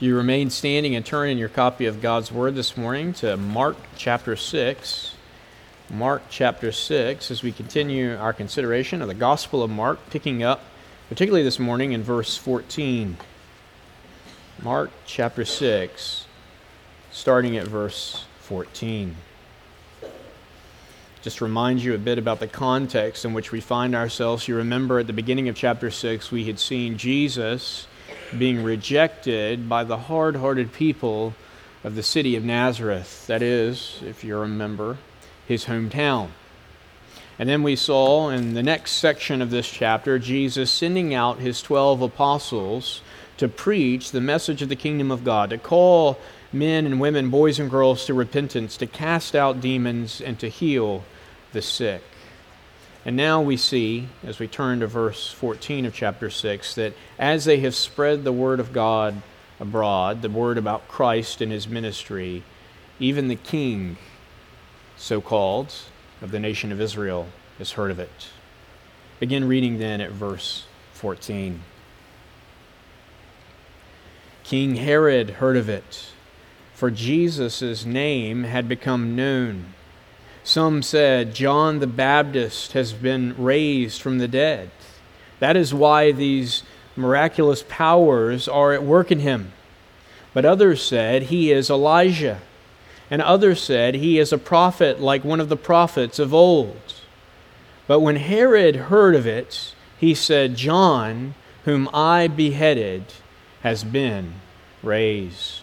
If you remain standing and turn in your copy of God's Word this morning to Mark chapter 6, Mark chapter 6, as we continue our consideration of the Gospel of Mark, picking up particularly this morning in verse 14. Mark chapter 6, starting at verse 14. Just remind you a bit about the context in which we find ourselves. You remember at the beginning of chapter 6, we had seen Jesus being rejected by the hard hearted people of the city of Nazareth. That is, if you remember, his hometown. And then we saw in the next section of this chapter Jesus sending out his 12 apostles to preach the message of the kingdom of God, to call men and women, boys and girls to repentance, to cast out demons, and to heal the sick. And now we see, as we turn to verse 14 of chapter 6, that as they have spread the word of God abroad, the word about Christ and his ministry, even the king, so called, of the nation of Israel has heard of it. Begin reading then at verse 14. King Herod heard of it, for Jesus' name had become known some said John the Baptist has been raised from the dead. That is why these miraculous powers are at work in him. But others said he is Elijah. And others said he is a prophet like one of the prophets of old. But when Herod heard of it, he said, John, whom I beheaded, has been raised.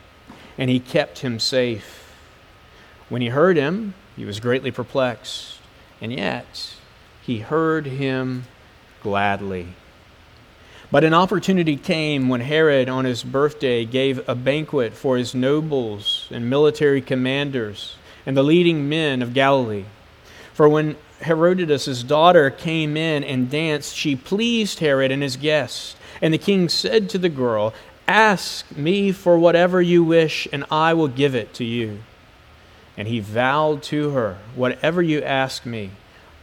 and he kept him safe. When he heard him, he was greatly perplexed, and yet he heard him gladly. But an opportunity came when Herod, on his birthday, gave a banquet for his nobles and military commanders and the leading men of Galilee. For when Herodias' daughter came in and danced, she pleased Herod and his guests. And the king said to the girl, Ask me for whatever you wish, and I will give it to you. And he vowed to her, Whatever you ask me,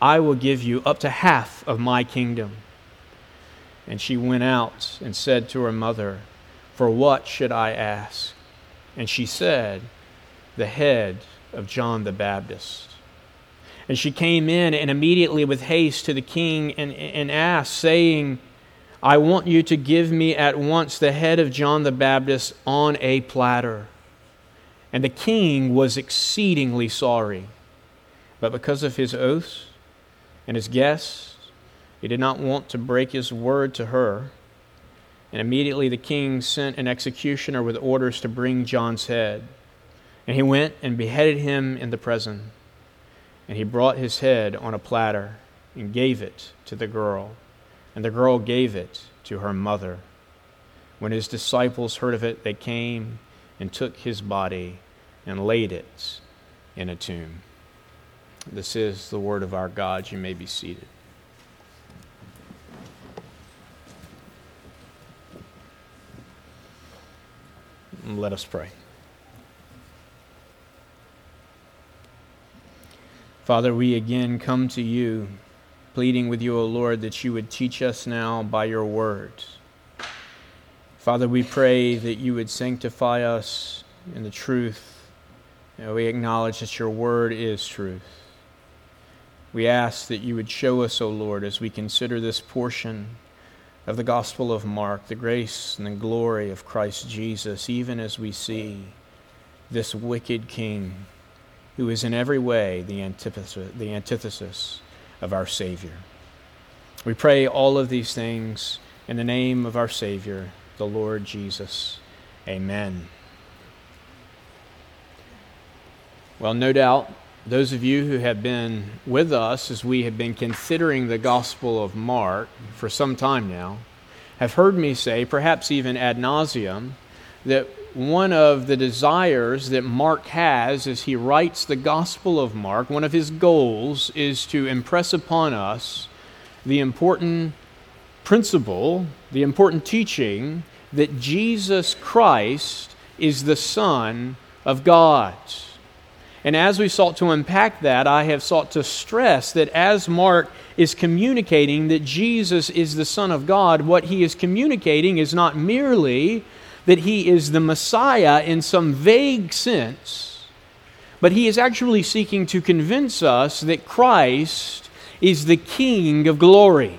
I will give you up to half of my kingdom. And she went out and said to her mother, For what should I ask? And she said, The head of John the Baptist. And she came in and immediately with haste to the king and, and asked, saying, I want you to give me at once the head of John the Baptist on a platter. And the king was exceedingly sorry. But because of his oaths and his guests, he did not want to break his word to her. And immediately the king sent an executioner with orders to bring John's head. And he went and beheaded him in the prison. And he brought his head on a platter and gave it to the girl. And the girl gave it to her mother. When his disciples heard of it, they came and took his body and laid it in a tomb. This is the word of our God. You may be seated. Let us pray. Father, we again come to you pleading with you, O Lord, that you would teach us now by your words. Father, we pray that you would sanctify us in the truth. We acknowledge that your word is truth. We ask that you would show us, O Lord, as we consider this portion of the Gospel of Mark, the grace and the glory of Christ Jesus, even as we see this wicked king who is in every way the antithesis, the antithesis of our Savior. We pray all of these things in the name of our Savior, the Lord Jesus. Amen. Well, no doubt, those of you who have been with us as we have been considering the Gospel of Mark for some time now have heard me say, perhaps even ad nauseum, that one of the desires that Mark has as he writes the Gospel of Mark, one of his goals is to impress upon us the important principle, the important teaching that Jesus Christ is the Son of God. And as we sought to unpack that, I have sought to stress that as Mark is communicating that Jesus is the Son of God, what he is communicating is not merely that he is the Messiah in some vague sense, but he is actually seeking to convince us that Christ is the King of glory.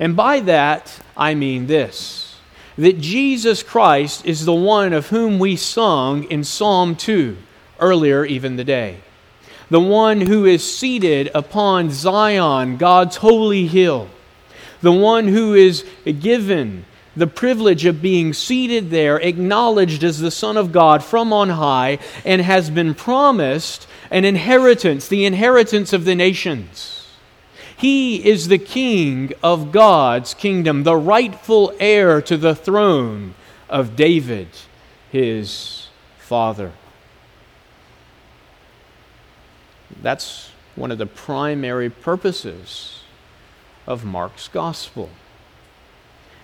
And by that, I mean this that Jesus Christ is the one of whom we sung in Psalm 2 earlier, even the day. The one who is seated upon Zion, God's holy hill. The one who is given the privilege of being seated there, acknowledged as the Son of God from on high, and has been promised an inheritance, the inheritance of the nations. He is the king of God's kingdom, the rightful heir to the throne of David, his father. That's one of the primary purposes of Mark's gospel.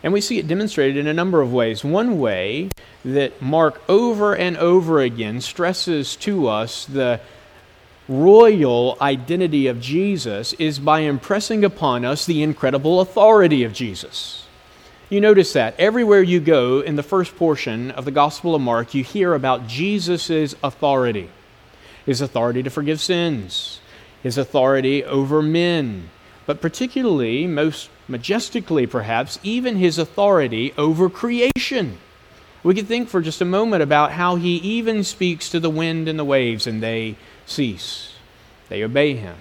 And we see it demonstrated in a number of ways. One way that Mark over and over again stresses to us the royal identity of Jesus is by impressing upon us the incredible authority of Jesus. You notice that everywhere you go in the first portion of the Gospel of Mark, you hear about Jesus' authority his authority to forgive sins, his authority over men, but particularly, most majestically perhaps, even his authority over creation. We could think for just a moment about how he even speaks to the wind and the waves and they cease. They obey him.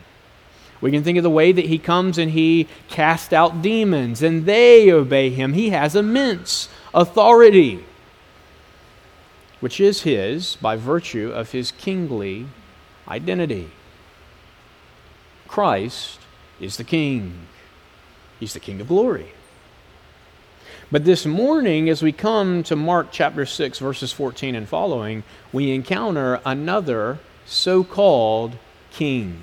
We can think of the way that he comes and he casts out demons and they obey him. He has immense authority, which is his by virtue of his kingly identity. Christ is the King, he's the King of glory. But this morning, as we come to Mark chapter 6, verses 14 and following, we encounter another so called king.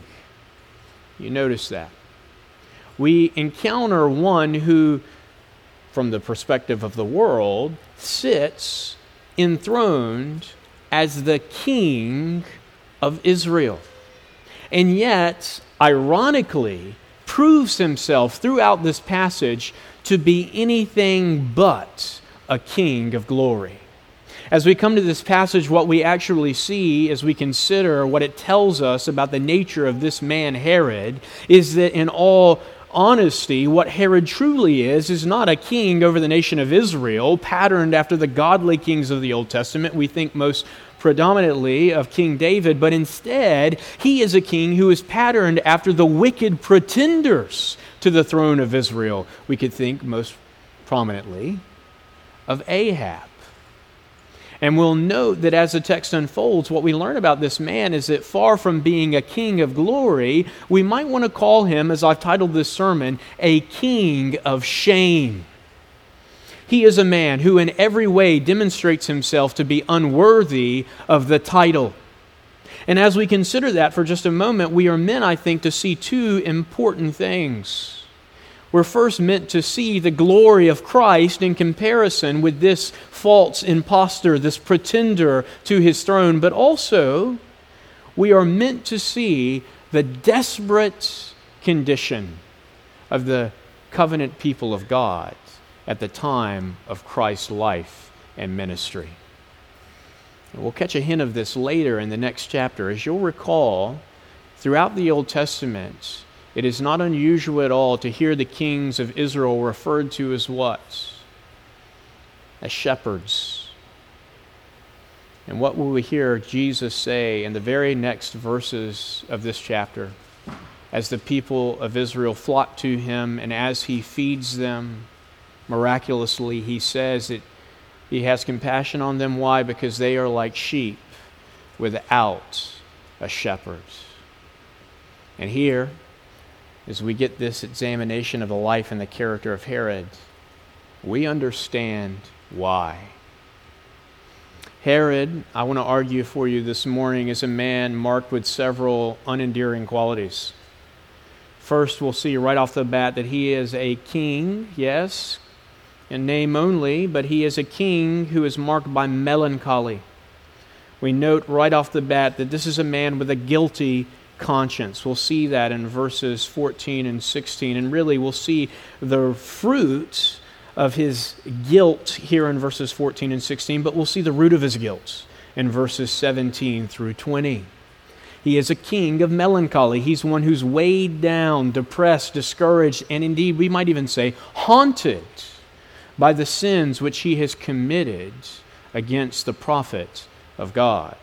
You notice that. We encounter one who, from the perspective of the world, sits enthroned as the king of Israel. And yet, ironically, proves himself throughout this passage to be anything but a king of glory. As we come to this passage, what we actually see as we consider what it tells us about the nature of this man, Herod, is that in all honesty, what Herod truly is, is not a king over the nation of Israel, patterned after the godly kings of the Old Testament. We think most predominantly of King David, but instead, he is a king who is patterned after the wicked pretenders to the throne of Israel. We could think most prominently of Ahab. And we'll note that as the text unfolds, what we learn about this man is that far from being a king of glory, we might want to call him, as I've titled this sermon, a king of shame. He is a man who, in every way, demonstrates himself to be unworthy of the title. And as we consider that for just a moment, we are meant, I think, to see two important things we're first meant to see the glory of Christ in comparison with this false impostor, this pretender to his throne, but also we are meant to see the desperate condition of the covenant people of God at the time of Christ's life and ministry. And we'll catch a hint of this later in the next chapter. As you'll recall, throughout the Old Testament, it is not unusual at all to hear the kings of Israel referred to as what? As shepherds. And what will we hear Jesus say in the very next verses of this chapter? As the people of Israel flock to him and as he feeds them miraculously, he says that he has compassion on them. Why? Because they are like sheep without a shepherd. And here, as we get this examination of the life and the character of Herod, we understand why. Herod, I want to argue for you this morning, is a man marked with several unendearing qualities. First, we'll see right off the bat that he is a king, yes, in name only, but he is a king who is marked by melancholy. We note right off the bat that this is a man with a guilty conscience. We'll see that in verses 14 and 16. And really, we'll see the fruit of his guilt here in verses 14 and 16, but we'll see the root of his guilt in verses 17 through 20. He is a king of melancholy. He's one who's weighed down, depressed, discouraged, and indeed, we might even say, haunted by the sins which he has committed against the prophet of God.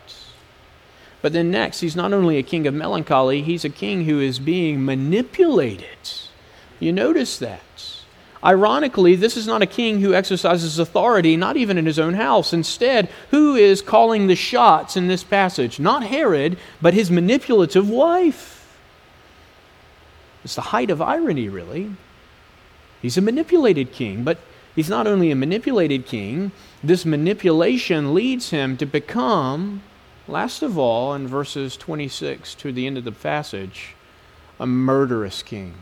But then next, he's not only a king of melancholy, he's a king who is being manipulated. You notice that. Ironically, this is not a king who exercises authority, not even in his own house. Instead, who is calling the shots in this passage? Not Herod, but his manipulative wife. It's the height of irony, really. He's a manipulated king, but he's not only a manipulated king, this manipulation leads him to become Last of all, in verses 26 to the end of the passage, a murderous king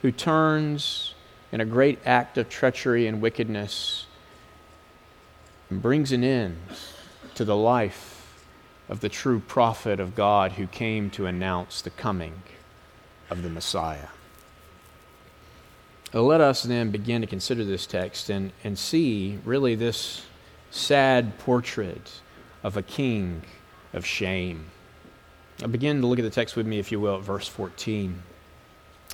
who turns in a great act of treachery and wickedness and brings an end to the life of the true prophet of God who came to announce the coming of the Messiah. Uh, let us then begin to consider this text and, and see really this sad portrait of a king of shame. Now begin to look at the text with me, if you will, at verse 14.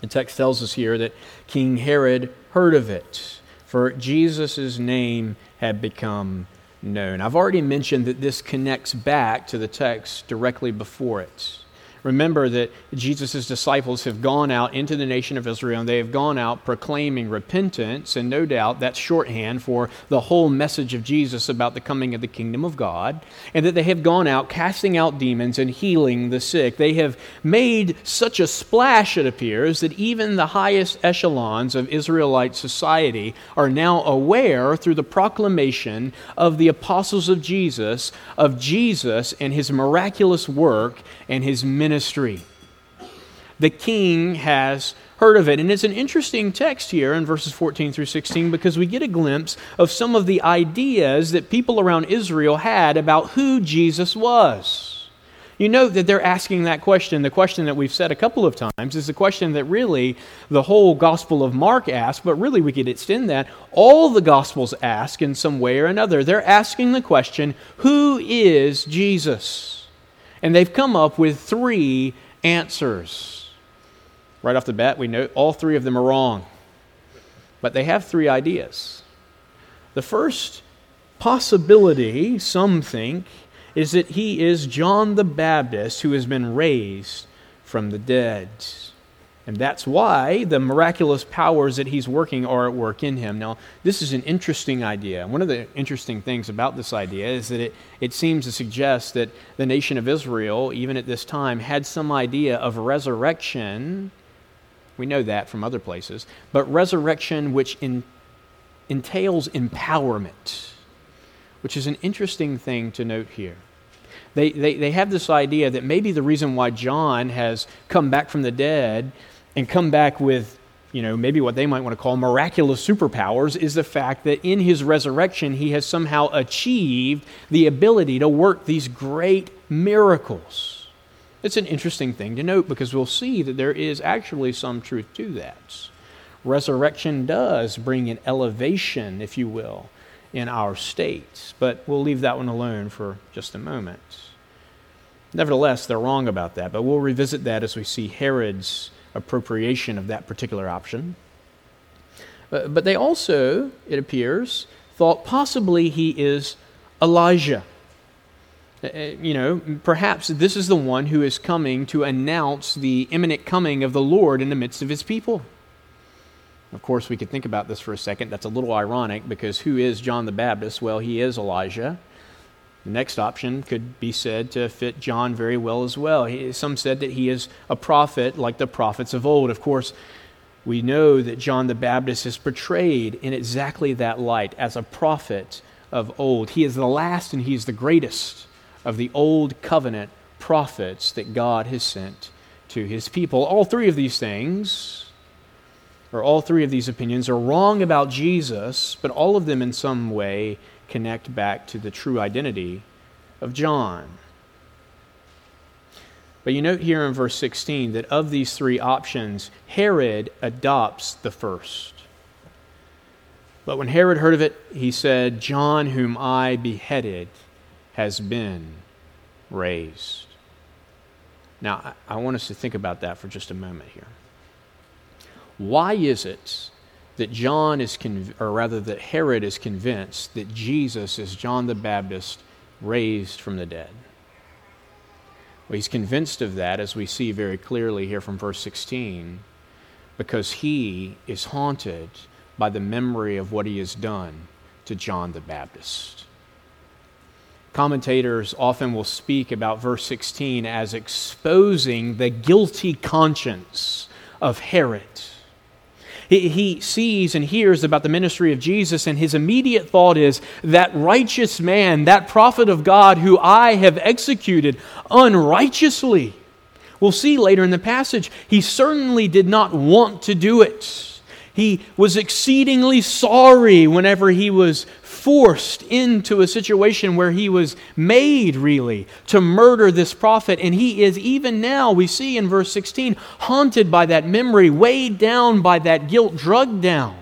The text tells us here that King Herod heard of it, for Jesus' name had become known. I've already mentioned that this connects back to the text directly before it. Remember that Jesus' disciples have gone out into the nation of Israel and they have gone out proclaiming repentance, and no doubt that's shorthand for the whole message of Jesus about the coming of the kingdom of God, and that they have gone out casting out demons and healing the sick. They have made such a splash, it appears, that even the highest echelons of Israelite society are now aware through the proclamation of the apostles of Jesus, of Jesus and his miraculous work and his ministry. The king has heard of it. And it's an interesting text here in verses 14 through 16 because we get a glimpse of some of the ideas that people around Israel had about who Jesus was. You note that they're asking that question. The question that we've said a couple of times is the question that really the whole Gospel of Mark asks, but really we could extend that. All the Gospels ask in some way or another. They're asking the question who is Jesus? And they've come up with three answers. Right off the bat, we know all three of them are wrong. But they have three ideas. The first possibility, some think, is that he is John the Baptist who has been raised from the dead. And that's why the miraculous powers that he's working are at work in him. Now, this is an interesting idea. One of the interesting things about this idea is that it, it seems to suggest that the nation of Israel, even at this time, had some idea of resurrection. We know that from other places. But resurrection which in, entails empowerment, which is an interesting thing to note here. They, they, they have this idea that maybe the reason why John has come back from the dead and come back with, you know, maybe what they might want to call miraculous superpowers is the fact that in his resurrection, he has somehow achieved the ability to work these great miracles. It's an interesting thing to note because we'll see that there is actually some truth to that. Resurrection does bring an elevation, if you will, in our states, but we'll leave that one alone for just a moment. Nevertheless, they're wrong about that, but we'll revisit that as we see Herod's appropriation of that particular option. Uh, but they also, it appears, thought possibly he is Elijah. Uh, uh, you know, perhaps this is the one who is coming to announce the imminent coming of the Lord in the midst of his people. Of course, we could think about this for a second. That's a little ironic because who is John the Baptist? Well, he is Elijah. The next option could be said to fit John very well as well. He, some said that he is a prophet like the prophets of old. Of course, we know that John the Baptist is portrayed in exactly that light as a prophet of old. He is the last and he is the greatest of the old covenant prophets that God has sent to his people. All three of these things, or all three of these opinions, are wrong about Jesus, but all of them in some way connect back to the true identity of John. But you note here in verse 16 that of these three options, Herod adopts the first. But when Herod heard of it, he said, John, whom I beheaded, has been raised. Now, I want us to think about that for just a moment here. Why is it that John is, conv- or rather, that Herod is convinced that Jesus is John the Baptist raised from the dead? Well, he's convinced of that, as we see very clearly here from verse 16, because he is haunted by the memory of what he has done to John the Baptist. Commentators often will speak about verse 16 as exposing the guilty conscience of Herod. He, sees and hears about the ministry of Jesus, and his immediate thought is that righteous man, that prophet of God who I have executed unrighteously. We'll see later in the passage, he certainly did not want to do it. He was exceedingly sorry whenever he was forced into a situation where he was made, really, to murder this prophet. And he is, even now, we see in verse 16, haunted by that memory, weighed down by that guilt, drugged down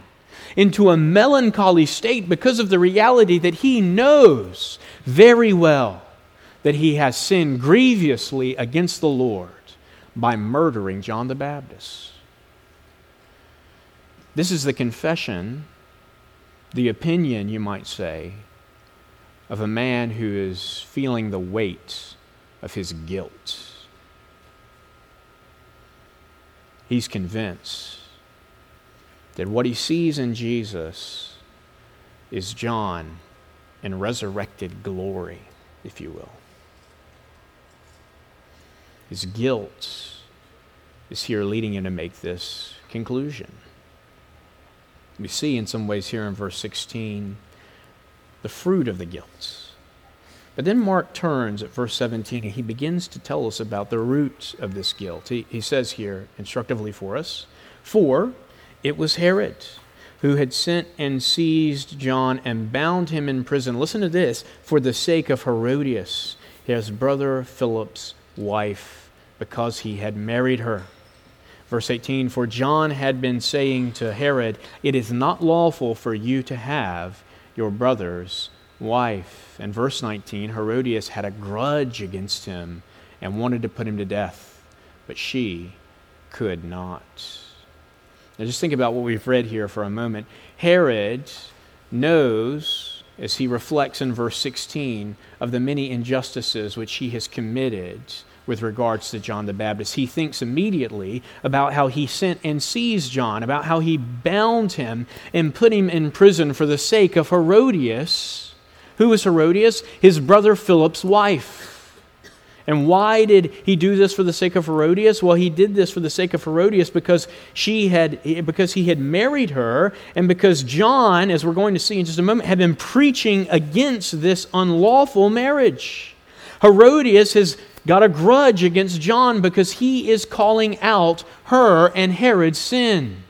into a melancholy state because of the reality that he knows very well that he has sinned grievously against the Lord by murdering John the Baptist. This is the confession the opinion, you might say, of a man who is feeling the weight of his guilt. He's convinced that what he sees in Jesus is John in resurrected glory, if you will. His guilt is here leading him to make this conclusion. We see in some ways here in verse 16 the fruit of the guilt. But then Mark turns at verse 17 and he begins to tell us about the root of this guilt. He, he says here, instructively for us, For it was Herod who had sent and seized John and bound him in prison. Listen to this for the sake of Herodias, his brother Philip's wife, because he had married her. Verse 18 For John had been saying to Herod, It is not lawful for you to have your brother's wife. And verse 19 Herodias had a grudge against him and wanted to put him to death, but she could not. Now just think about what we've read here for a moment. Herod knows, as he reflects in verse 16, of the many injustices which he has committed with regards to John the Baptist. He thinks immediately about how he sent and seized John, about how he bound him and put him in prison for the sake of Herodias. Who was Herodias? His brother Philip's wife. And why did he do this for the sake of Herodias? Well, he did this for the sake of Herodias because she had because he had married her and because John, as we're going to see in just a moment, had been preaching against this unlawful marriage. Herodias has got a grudge against John because he is calling out her and Herod's sin.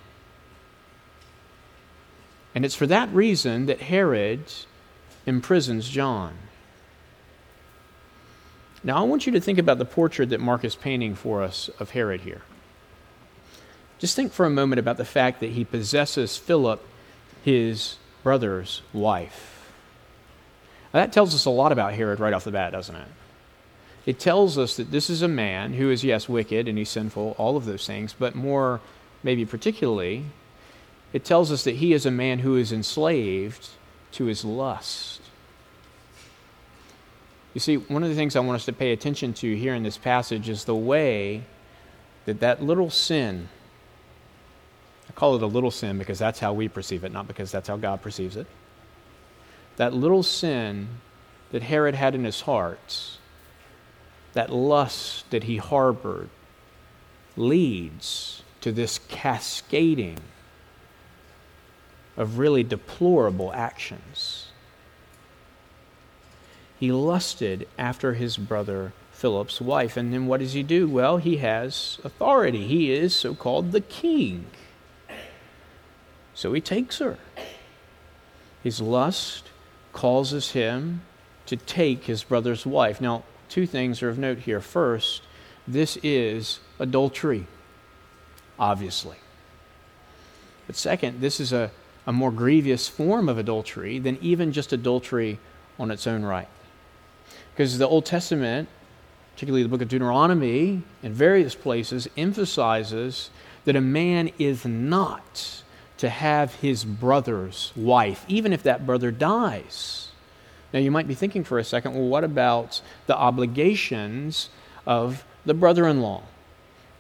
And it's for that reason that Herod imprisons John. Now, I want you to think about the portrait that Mark is painting for us of Herod here. Just think for a moment about the fact that he possesses Philip, his brother's wife. Now, that tells us a lot about Herod right off the bat, doesn't it? It tells us that this is a man who is, yes, wicked and he's sinful, all of those things, but more, maybe particularly, it tells us that he is a man who is enslaved to his lust. You see, one of the things I want us to pay attention to here in this passage is the way that that little sin, I call it a little sin because that's how we perceive it, not because that's how God perceives it. That little sin that Herod had in his heart that lust that he harbored leads to this cascading of really deplorable actions. he lusted after his brother Philip's wife. And then what does he do? Well, he has authority. He is so called the king. So he takes her. His lust causes him to take his brother's wife. Now, two things are of note here. First, this is adultery, obviously. But second, this is a, a more grievous form of adultery than even just adultery on its own right. Because the Old Testament, particularly the book of Deuteronomy, in various places, emphasizes that a man is not to have his brother's wife, even if that brother dies. Now, you might be thinking for a second, well, what about the obligations of the brother in law?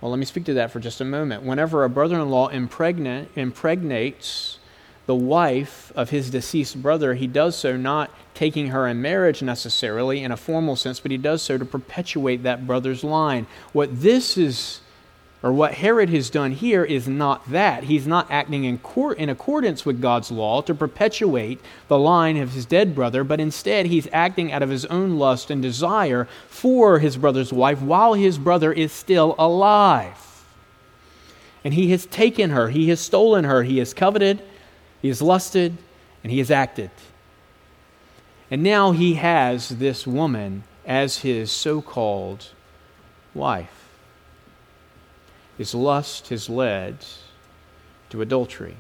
Well, let me speak to that for just a moment. Whenever a brother in law impregnates the wife of his deceased brother, he does so not taking her in marriage necessarily in a formal sense, but he does so to perpetuate that brother's line. What this is, or what Herod has done here, is not that. He's not acting in, in accordance with God's law to perpetuate the line of his dead brother, but instead he's acting out of his own lust and desire for his brother's wife while his brother is still alive. And he has taken her, he has stolen her, he has coveted he has lusted and he has acted. And now he has this woman as his so called wife. His lust has led to adultery.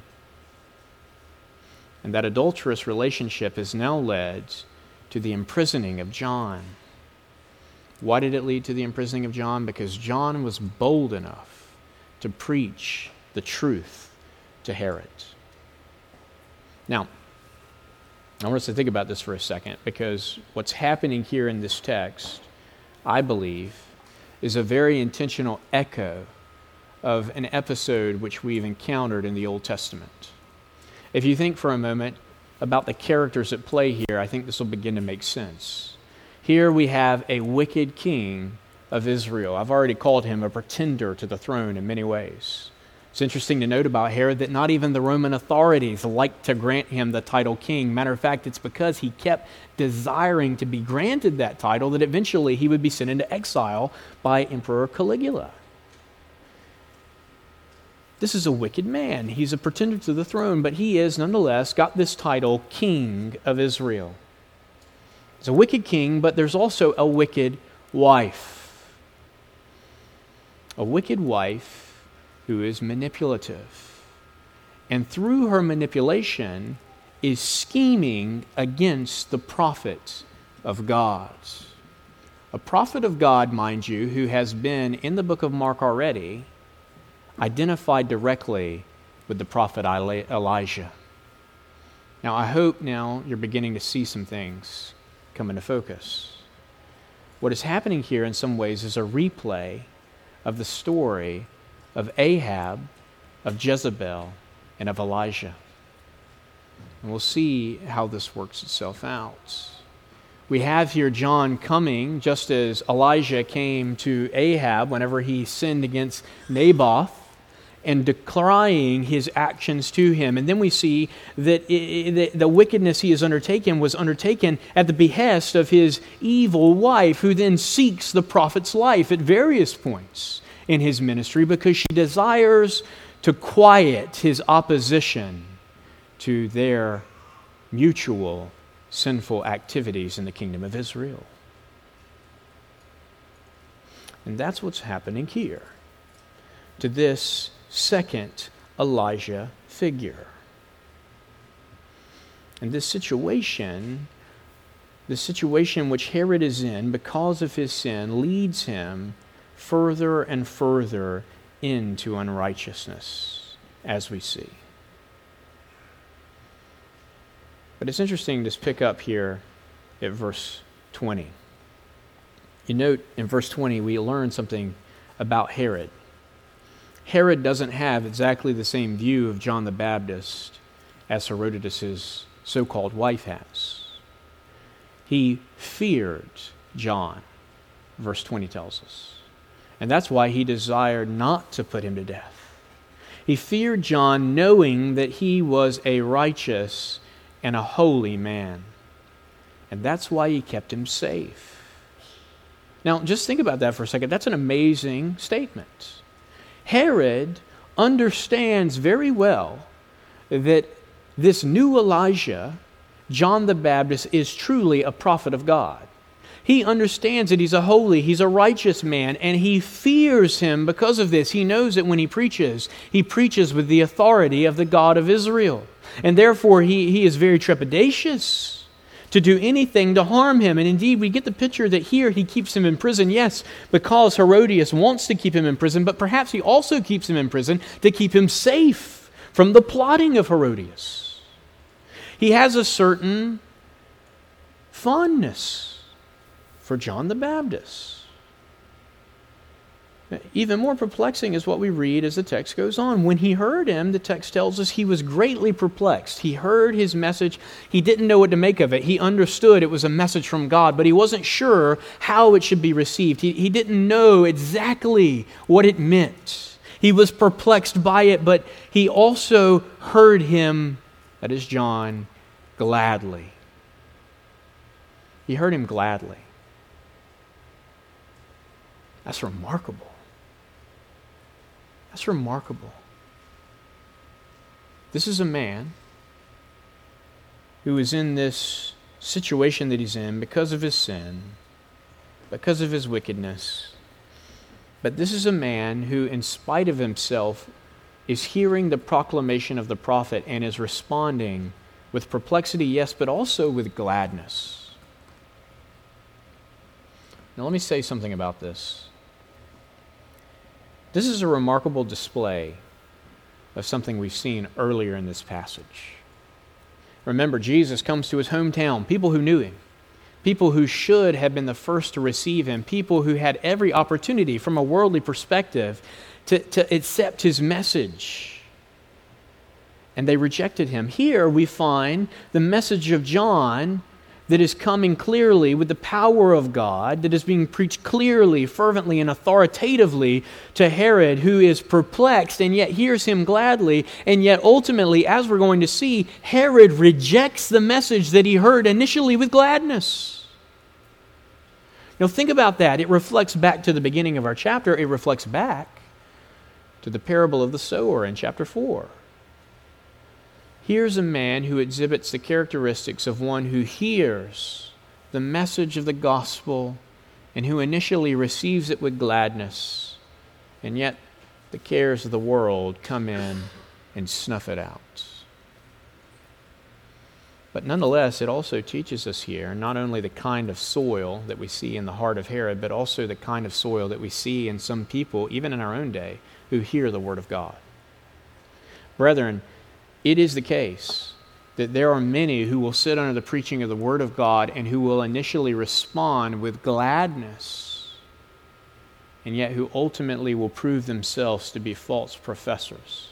And that adulterous relationship has now led to the imprisoning of John. Why did it lead to the imprisoning of John? Because John was bold enough to preach the truth to Herod. Now, I want us to think about this for a second because what's happening here in this text, I believe, is a very intentional echo of an episode which we've encountered in the Old Testament. If you think for a moment about the characters at play here, I think this will begin to make sense. Here we have a wicked king of Israel. I've already called him a pretender to the throne in many ways. It's interesting to note about Herod that not even the Roman authorities liked to grant him the title king. Matter of fact, it's because he kept desiring to be granted that title that eventually he would be sent into exile by Emperor Caligula. This is a wicked man. He's a pretender to the throne, but he is nonetheless got this title, King of Israel. He's a wicked king, but there's also a wicked wife. A wicked wife who is manipulative. And through her manipulation, is scheming against the prophet of God. A prophet of God, mind you, who has been in the book of Mark already, identified directly with the prophet Elijah. Now, I hope now you're beginning to see some things come into focus. What is happening here, in some ways, is a replay of the story of Ahab, of Jezebel, and of Elijah. And we'll see how this works itself out. We have here John coming just as Elijah came to Ahab whenever he sinned against Naboth and decrying his actions to him. And then we see that the wickedness he has undertaken was undertaken at the behest of his evil wife, who then seeks the prophet's life at various points in his ministry because she desires to quiet his opposition to their mutual sinful activities in the kingdom of Israel. And that's what's happening here to this second Elijah figure. And this situation, the situation which Herod is in because of his sin, leads him further and further into unrighteousness, as we see. But it's interesting to pick up here at verse 20. You note in verse 20, we learn something about Herod. Herod doesn't have exactly the same view of John the Baptist as Herodotus' so called wife has. He feared John, verse 20 tells us. And that's why he desired not to put him to death. He feared John, knowing that he was a righteous and a holy man. And that's why he kept him safe. Now, just think about that for a second. That's an amazing statement. Herod understands very well that this new Elijah, John the Baptist, is truly a prophet of God. He understands that he's a holy, he's a righteous man, and he fears him because of this. He knows that when he preaches, he preaches with the authority of the God of Israel. And therefore, he, he is very trepidatious to do anything to harm him. And indeed, we get the picture that here he keeps him in prison, yes, because Herodias wants to keep him in prison, but perhaps he also keeps him in prison to keep him safe from the plotting of Herodias. He has a certain fondness for John the Baptist. Even more perplexing is what we read as the text goes on. When he heard him, the text tells us he was greatly perplexed. He heard his message. He didn't know what to make of it. He understood it was a message from God, but he wasn't sure how it should be received. He, he didn't know exactly what it meant. He was perplexed by it, but he also heard him, that is John, gladly. He heard him gladly. That's remarkable. That's remarkable. This is a man who is in this situation that he's in because of his sin, because of his wickedness. But this is a man who, in spite of himself, is hearing the proclamation of the prophet and is responding with perplexity, yes, but also with gladness. Now, let me say something about this. This is a remarkable display of something we've seen earlier in this passage. Remember, Jesus comes to his hometown, people who knew him, people who should have been the first to receive him, people who had every opportunity from a worldly perspective to, to accept his message. And they rejected him. Here we find the message of John that is coming clearly with the power of God, that is being preached clearly, fervently, and authoritatively to Herod, who is perplexed and yet hears him gladly. And yet, ultimately, as we're going to see, Herod rejects the message that he heard initially with gladness. Now, think about that. It reflects back to the beginning of our chapter, it reflects back to the parable of the sower in chapter 4. Here's a man who exhibits the characteristics of one who hears the message of the gospel and who initially receives it with gladness, and yet the cares of the world come in and snuff it out. But nonetheless, it also teaches us here not only the kind of soil that we see in the heart of Herod, but also the kind of soil that we see in some people, even in our own day, who hear the Word of God. Brethren, it is the case that there are many who will sit under the preaching of the Word of God and who will initially respond with gladness, and yet who ultimately will prove themselves to be false professors.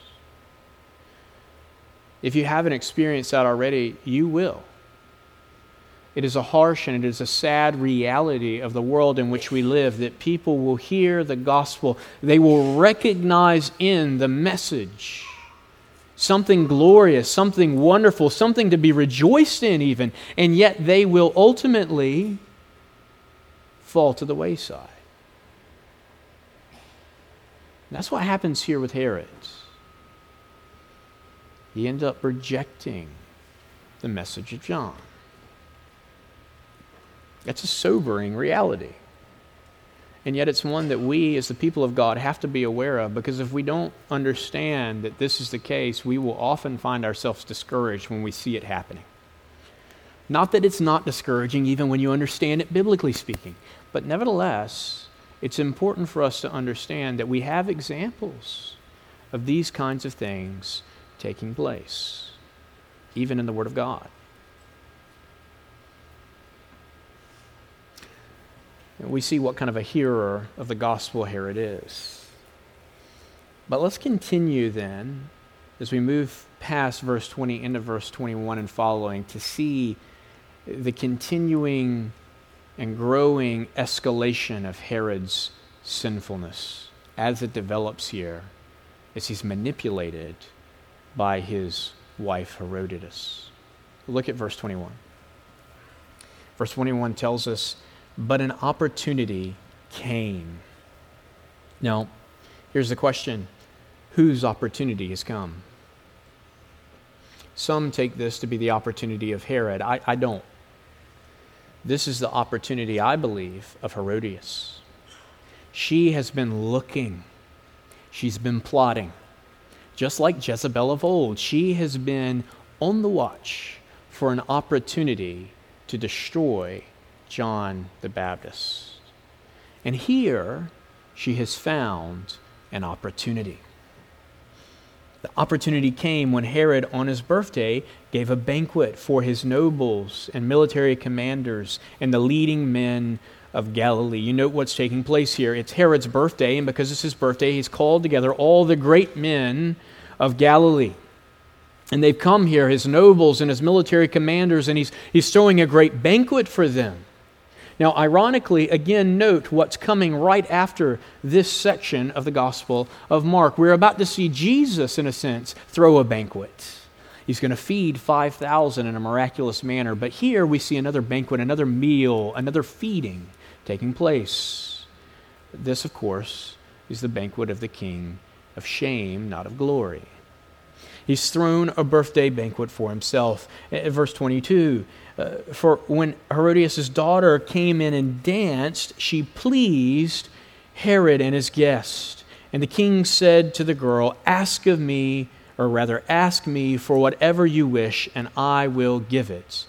If you haven't experienced that already, you will. It is a harsh and it is a sad reality of the world in which we live that people will hear the gospel, they will recognize in the message something glorious, something wonderful, something to be rejoiced in, even, and yet they will ultimately fall to the wayside. That's what happens here with Herod. He ends up rejecting the message of John. That's a sobering reality. And yet, it's one that we, as the people of God, have to be aware of because if we don't understand that this is the case, we will often find ourselves discouraged when we see it happening. Not that it's not discouraging, even when you understand it biblically speaking, but nevertheless, it's important for us to understand that we have examples of these kinds of things taking place, even in the Word of God. We see what kind of a hearer of the gospel Herod is. But let's continue then as we move past verse 20 into verse 21 and following to see the continuing and growing escalation of Herod's sinfulness as it develops here, as he's manipulated by his wife Herodias. Look at verse 21. Verse 21 tells us, But an opportunity came. Now, here's the question Whose opportunity has come? Some take this to be the opportunity of Herod. I, I don't. This is the opportunity, I believe, of Herodias. She has been looking, she's been plotting. Just like Jezebel of old, she has been on the watch for an opportunity to destroy John the Baptist. And here she has found an opportunity. The opportunity came when Herod, on his birthday, gave a banquet for his nobles and military commanders and the leading men of Galilee. You note what's taking place here. It's Herod's birthday, and because it's his birthday, he's called together all the great men of Galilee. And they've come here, his nobles and his military commanders, and he's, he's throwing a great banquet for them. Now, ironically, again, note what's coming right after this section of the Gospel of Mark. We're about to see Jesus, in a sense, throw a banquet. He's going to feed 5,000 in a miraculous manner. But here we see another banquet, another meal, another feeding taking place. This, of course, is the banquet of the King of shame, not of glory. He's thrown a birthday banquet for himself. Verse 22 uh, For when Herodias' daughter came in and danced, she pleased Herod and his guest. And the king said to the girl, Ask of me, or rather, ask me for whatever you wish, and I will give it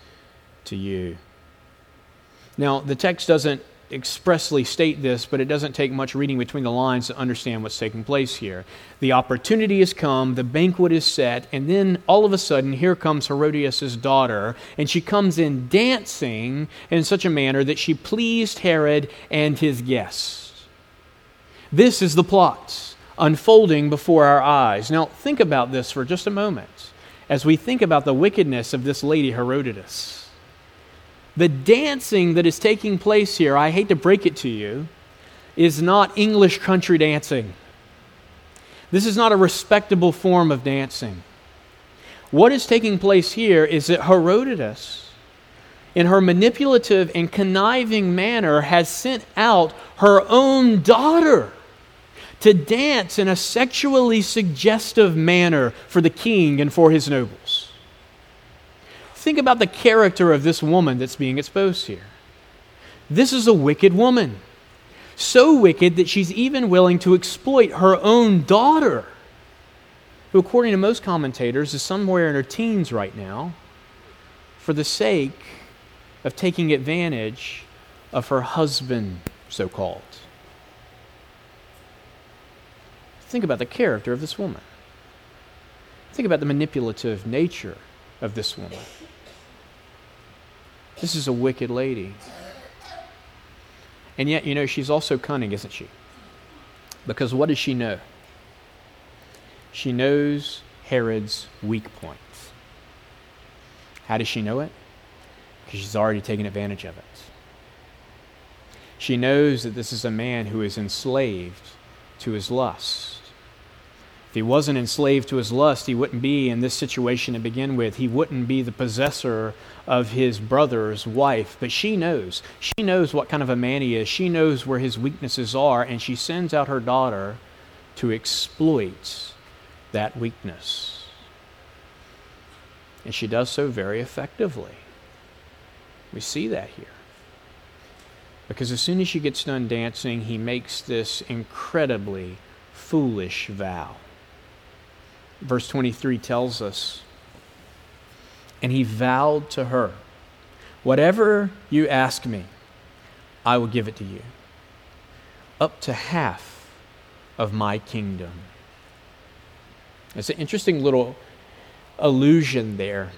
to you. Now, the text doesn't expressly state this, but it doesn't take much reading between the lines to understand what's taking place here. The opportunity has come, the banquet is set, and then all of a sudden, here comes Herodias' daughter, and she comes in dancing in such a manner that she pleased Herod and his guests. This is the plot unfolding before our eyes. Now, think about this for just a moment as we think about the wickedness of this lady Herodias. The dancing that is taking place here, I hate to break it to you, is not English country dancing. This is not a respectable form of dancing. What is taking place here is that Herodias, in her manipulative and conniving manner, has sent out her own daughter to dance in a sexually suggestive manner for the king and for his nobles. Think about the character of this woman that's being exposed here. This is a wicked woman. So wicked that she's even willing to exploit her own daughter, who, according to most commentators, is somewhere in her teens right now, for the sake of taking advantage of her husband, so called. Think about the character of this woman. Think about the manipulative nature of this woman. This is a wicked lady. And yet, you know, she's also cunning, isn't she? Because what does she know? She knows Herod's weak points. How does she know it? Because she's already taken advantage of it. She knows that this is a man who is enslaved to his lust. If he wasn't enslaved to his lust, he wouldn't be in this situation to begin with. He wouldn't be the possessor of his brother's wife. But she knows. She knows what kind of a man he is. She knows where his weaknesses are, and she sends out her daughter to exploit that weakness. And she does so very effectively. We see that here. Because as soon as she gets done dancing, he makes this incredibly foolish vow verse 23 tells us. And he vowed to her, Whatever you ask me, I will give it to you, up to half of my kingdom. It's an interesting little allusion there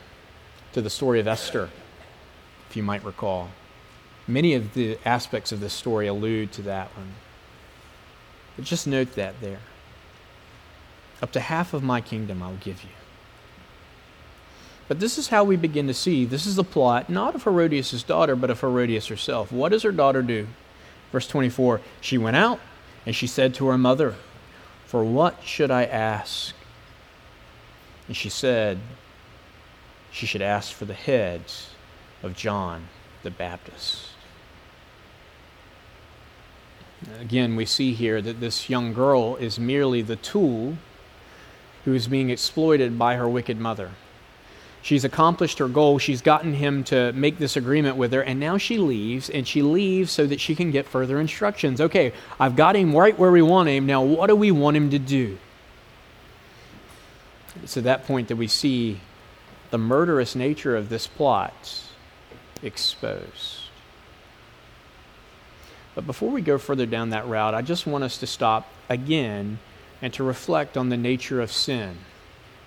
to the story of Esther, if you might recall. Many of the aspects of this story allude to that one. But just note that there. Up to half of my kingdom I'll give you. But this is how we begin to see this is the plot, not of Herodias' daughter, but of Herodias herself. What does her daughter do? Verse 24 She went out and she said to her mother, For what should I ask? And she said, She should ask for the heads of John the Baptist. Again, we see here that this young girl is merely the tool who is being exploited by her wicked mother. She's accomplished her goal. She's gotten him to make this agreement with her, and now she leaves, and she leaves so that she can get further instructions. Okay, I've got him right where we want him. Now, what do we want him to do? It's at that point that we see the murderous nature of this plot exposed. But before we go further down that route, I just want us to stop again and to reflect on the nature of sin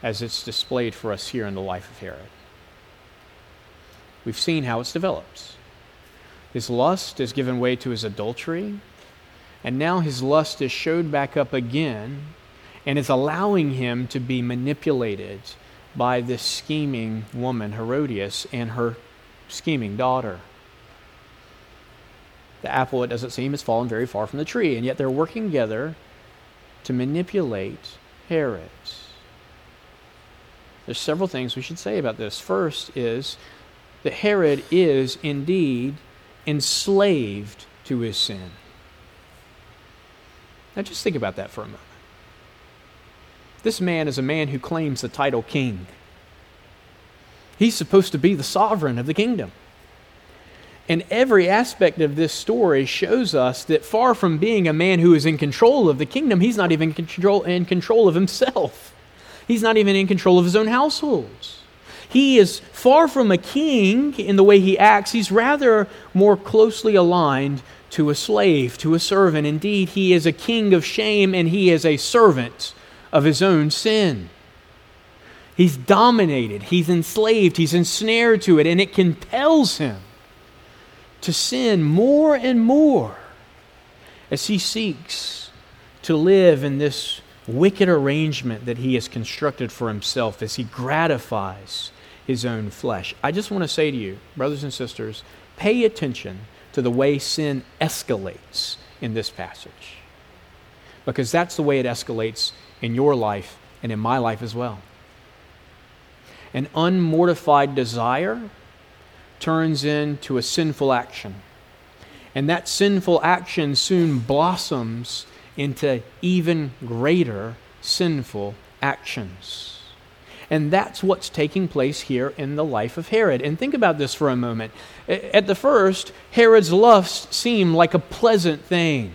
as it's displayed for us here in the life of Herod. We've seen how it's developed. His lust is given way to his adultery, and now his lust is showed back up again and is allowing him to be manipulated by this scheming woman, Herodias, and her scheming daughter. The apple, it doesn't seem, has fallen very far from the tree, and yet they're working together to manipulate Herod. There's several things we should say about this. First is that Herod is indeed enslaved to his sin. Now just think about that for a moment. This man is a man who claims the title king. He's supposed to be the sovereign of the kingdom. And every aspect of this story shows us that far from being a man who is in control of the kingdom, he's not even control, in control of himself. He's not even in control of his own households. He is far from a king in the way he acts. He's rather more closely aligned to a slave, to a servant. Indeed, he is a king of shame and he is a servant of his own sin. He's dominated, he's enslaved, he's ensnared to it, and it compels him to sin more and more as he seeks to live in this wicked arrangement that he has constructed for himself as he gratifies his own flesh. I just want to say to you, brothers and sisters, pay attention to the way sin escalates in this passage. Because that's the way it escalates in your life and in my life as well. An unmortified desire turns into a sinful action. And that sinful action soon blossoms into even greater sinful actions. And that's what's taking place here in the life of Herod. And think about this for a moment. At the first, Herod's lust seemed like a pleasant thing.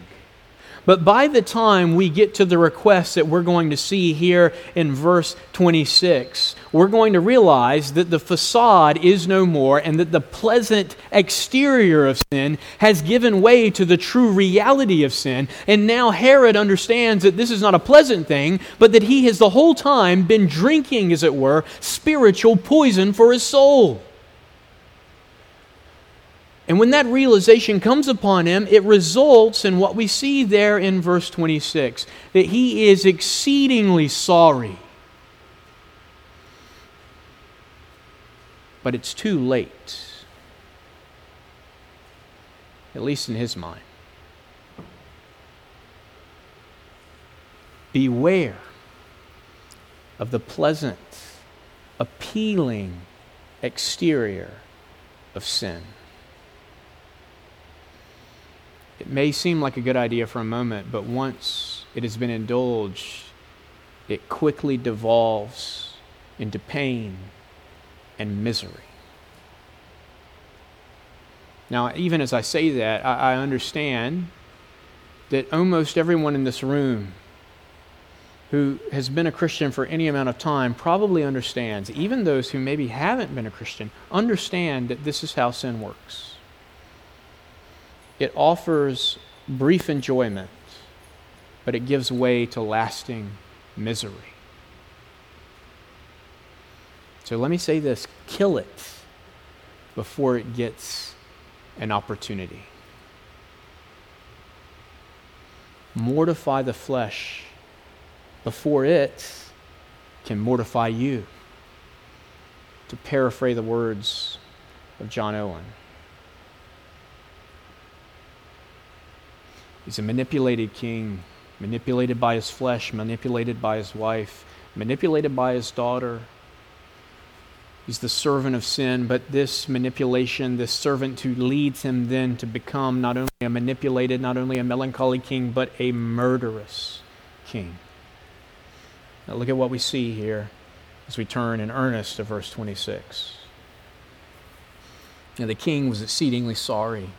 But by the time we get to the request that we're going to see here in verse 26, we're going to realize that the facade is no more and that the pleasant exterior of sin has given way to the true reality of sin. And now Herod understands that this is not a pleasant thing, but that he has the whole time been drinking, as it were, spiritual poison for his soul. And when that realization comes upon him, it results in what we see there in verse 26 that he is exceedingly sorry. But it's too late, at least in his mind. Beware of the pleasant, appealing exterior of sin. It may seem like a good idea for a moment, but once it has been indulged, it quickly devolves into pain and misery. Now, even as I say that, I, I understand that almost everyone in this room who has been a Christian for any amount of time probably understands, even those who maybe haven't been a Christian, understand that this is how sin works it offers brief enjoyment, but it gives way to lasting misery. So let me say this kill it before it gets an opportunity. Mortify the flesh before it can mortify you. To paraphrase the words of John Owen. He's a manipulated king, manipulated by his flesh, manipulated by his wife, manipulated by his daughter. He's the servant of sin, but this manipulation, this servant who leads him then to become not only a manipulated, not only a melancholy king, but a murderous king. Now look at what we see here as we turn in earnest to verse 26. Now the king was exceedingly sorry.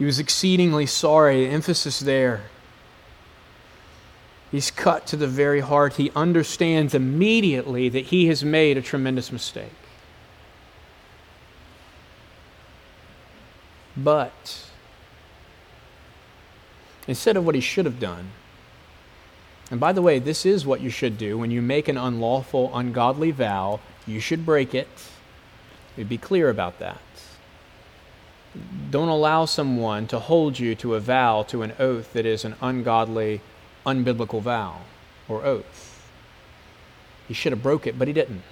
He was exceedingly sorry. Emphasis there. He's cut to the very heart. He understands immediately that he has made a tremendous mistake. But instead of what he should have done, and by the way, this is what you should do when you make an unlawful, ungodly vow, you should break it. We'd Be clear about that. Don't allow someone to hold you to a vow, to an oath that is an ungodly, unbiblical vow or oath. He should have broke it, but he didn't.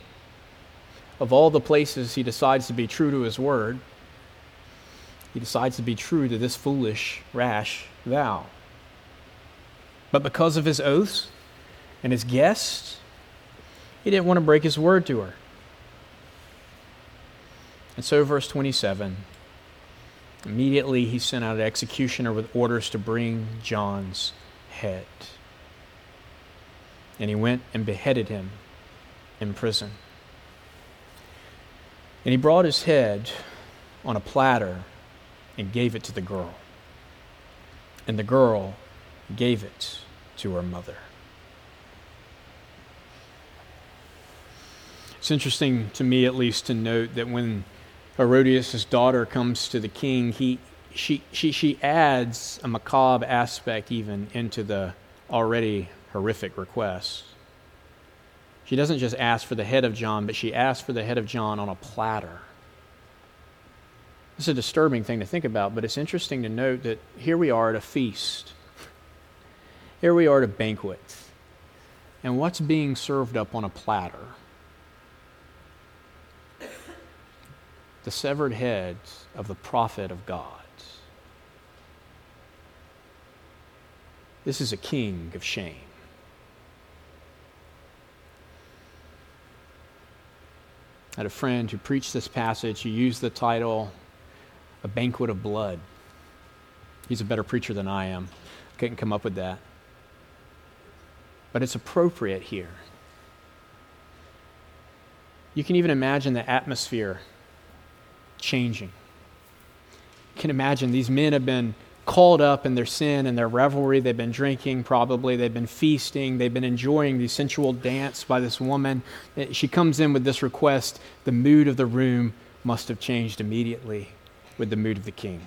Of all the places he decides to be true to his word, he decides to be true to this foolish, rash vow. But because of his oaths and his guests, he didn't want to break his word to her. And so, verse 27 immediately he sent out an executioner with orders to bring John's head. And he went and beheaded him in prison. And he brought his head on a platter and gave it to the girl. And the girl gave it to her mother. It's interesting to me, at least, to note that when Herodias' daughter comes to the king, he, she, she, she adds a macabre aspect even into the already horrific request. She doesn't just ask for the head of John, but she asks for the head of John on a platter. It's a disturbing thing to think about, but it's interesting to note that here we are at a feast. Here we are at a banquet. And what's being served up on a platter? The severed heads of the prophet of God. This is a king of shame. I had a friend who preached this passage. He used the title, A Banquet of Blood. He's a better preacher than I am. Couldn't come up with that. But it's appropriate here. You can even imagine the atmosphere changing. You can imagine these men have been called up in their sin and their revelry. They've been drinking, probably. They've been feasting. They've been enjoying the sensual dance by this woman. Eh, she comes in with this request. The mood of the room must have changed immediately with the mood of the king.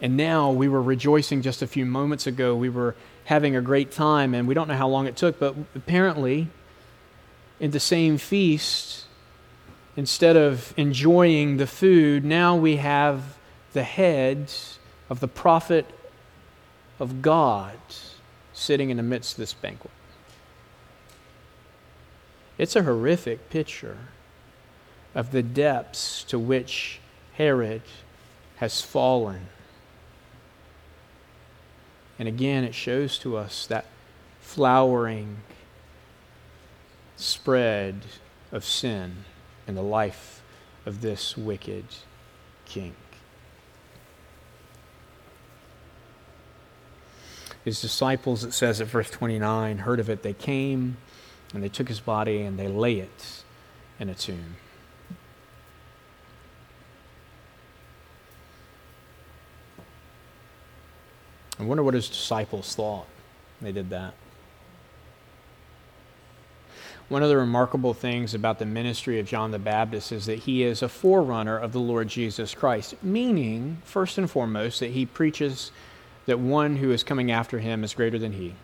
And now we were rejoicing just a few moments ago. We were having a great time, and we don't know how long it took, but apparently, in the same feast, instead of enjoying the food, now we have the heads of the prophet of God sitting in the midst of this banquet. It's a horrific picture of the depths to which Herod has fallen. And again, it shows to us that flowering spread of sin the life of this wicked king. his disciples, it says at verse 29, heard of it. They came and they took his body and they lay it in a tomb. I wonder what his disciples thought they did that. One of the remarkable things about the ministry of John the Baptist is that he is a forerunner of the Lord Jesus Christ, meaning, first and foremost, that he preaches that one who is coming after him is greater than he.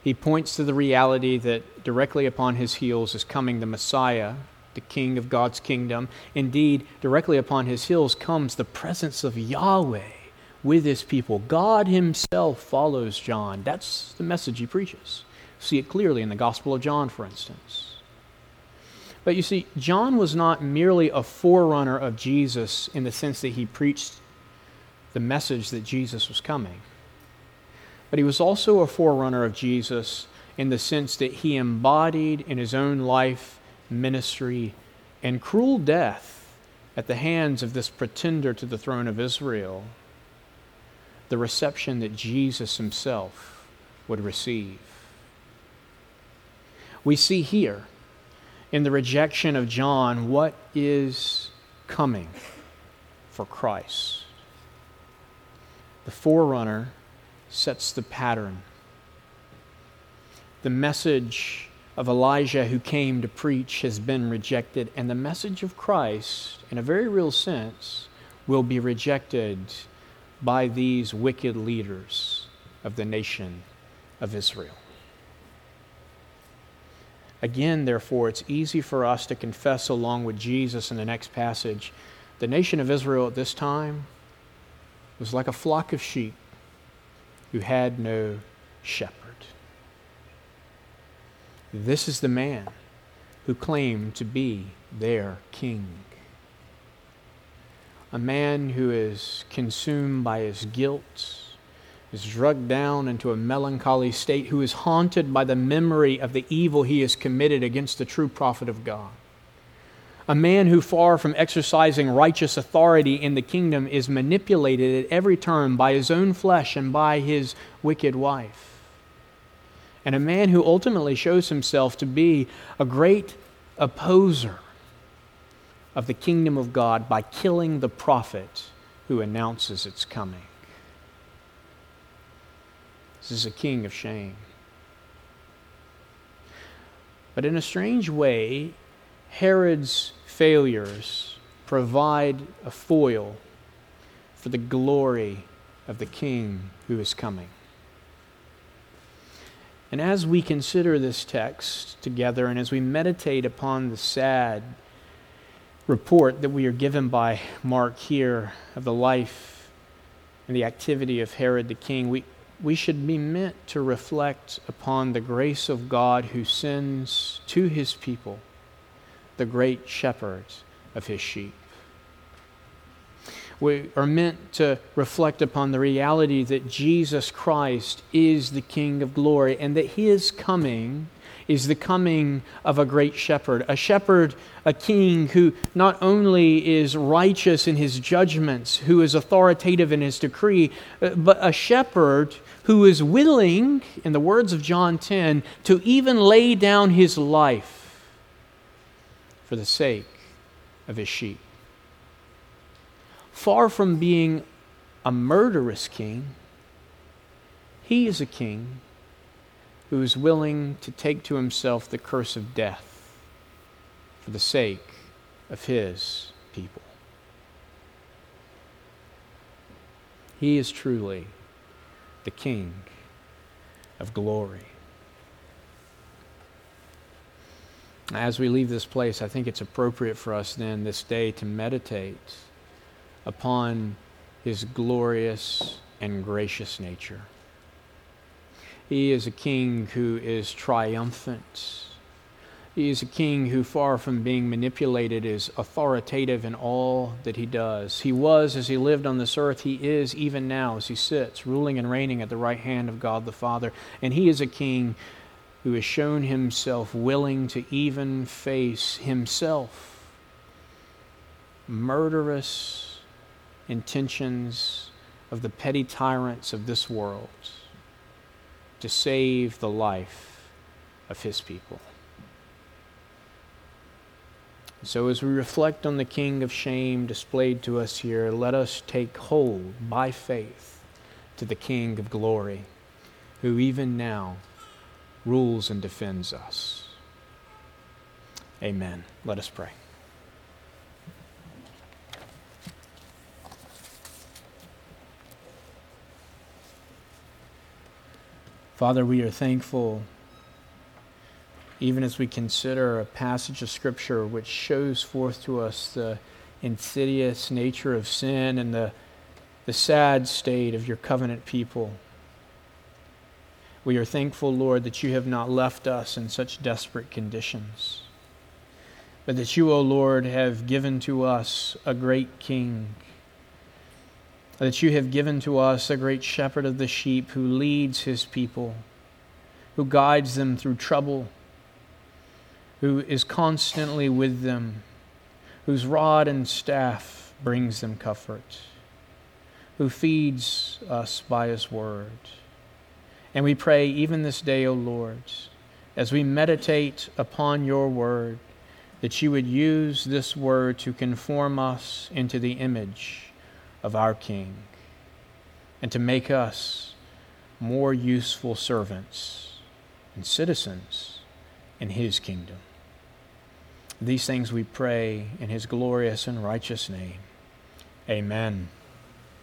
He points to the reality that directly upon his heels is coming the Messiah, the King of God's kingdom. Indeed, directly upon his heels comes the presence of Yahweh with his people. God himself follows John. That's the message he preaches. See it clearly in the Gospel of John, for instance. But you see, John was not merely a forerunner of Jesus in the sense that he preached the message that Jesus was coming. But he was also a forerunner of Jesus in the sense that he embodied in his own life, ministry, and cruel death at the hands of this pretender to the throne of Israel, the reception that Jesus himself would receive. We see here in the rejection of John what is coming for Christ. The forerunner sets the pattern. The message of Elijah who came to preach has been rejected, and the message of Christ, in a very real sense, will be rejected by these wicked leaders of the nation of Israel. Again, therefore, it's easy for us to confess along with Jesus in the next passage the nation of Israel at this time was like a flock of sheep who had no shepherd. This is the man who claimed to be their king. A man who is consumed by his guilt, is drugged down into a melancholy state, who is haunted by the memory of the evil he has committed against the true prophet of God. A man who, far from exercising righteous authority in the kingdom, is manipulated at every turn by his own flesh and by his wicked wife. And a man who ultimately shows himself to be a great opposer of the kingdom of God by killing the prophet who announces its coming. This is a king of shame. But in a strange way, Herod's failures provide a foil for the glory of the King who is coming. And as we consider this text together and as we meditate upon the sad report that we are given by Mark here of the life and the activity of Herod the king, we, we should be meant to reflect upon the grace of God who sends to his people the great shepherd of his sheep. We are meant to reflect upon the reality that Jesus Christ is the King of glory and that his coming is the coming of a great shepherd, a shepherd, a king who not only is righteous in his judgments, who is authoritative in his decree, but a shepherd who is willing, in the words of John 10, to even lay down his life for the sake of his sheep. Far from being a murderous king, he is a king who is willing to take to himself the curse of death for the sake of his people. He is truly the King of glory. as we leave this place, I think it's appropriate for us then this day to meditate upon his glorious and gracious nature. He is a king who is triumphant. He is a king who, far from being manipulated, is authoritative in all that he does. He was as he lived on this earth. He is even now as he sits, ruling and reigning at the right hand of God the Father. And he is a king who has shown himself willing to even face himself murderous intentions of the petty tyrants of this world to save the life of his people. So, as we reflect on the King of shame displayed to us here, let us take hold by faith to the King of glory, who even now rules and defends us. Amen. Let us pray. Father, we are thankful even as we consider a passage of Scripture which shows forth to us the insidious nature of sin and the, the sad state of your covenant people. We are thankful, Lord, that you have not left us in such desperate conditions, but that you, O Lord, have given to us a great king, that you have given to us a great shepherd of the sheep who leads his people, who guides them through trouble, who is constantly with them, whose rod and staff brings them comfort, who feeds us by his word. And we pray even this day, O Lord, as we meditate upon your word, that you would use this word to conform us into the image of our King and to make us more useful servants and citizens in his kingdom. These things we pray in his glorious and righteous name. Amen.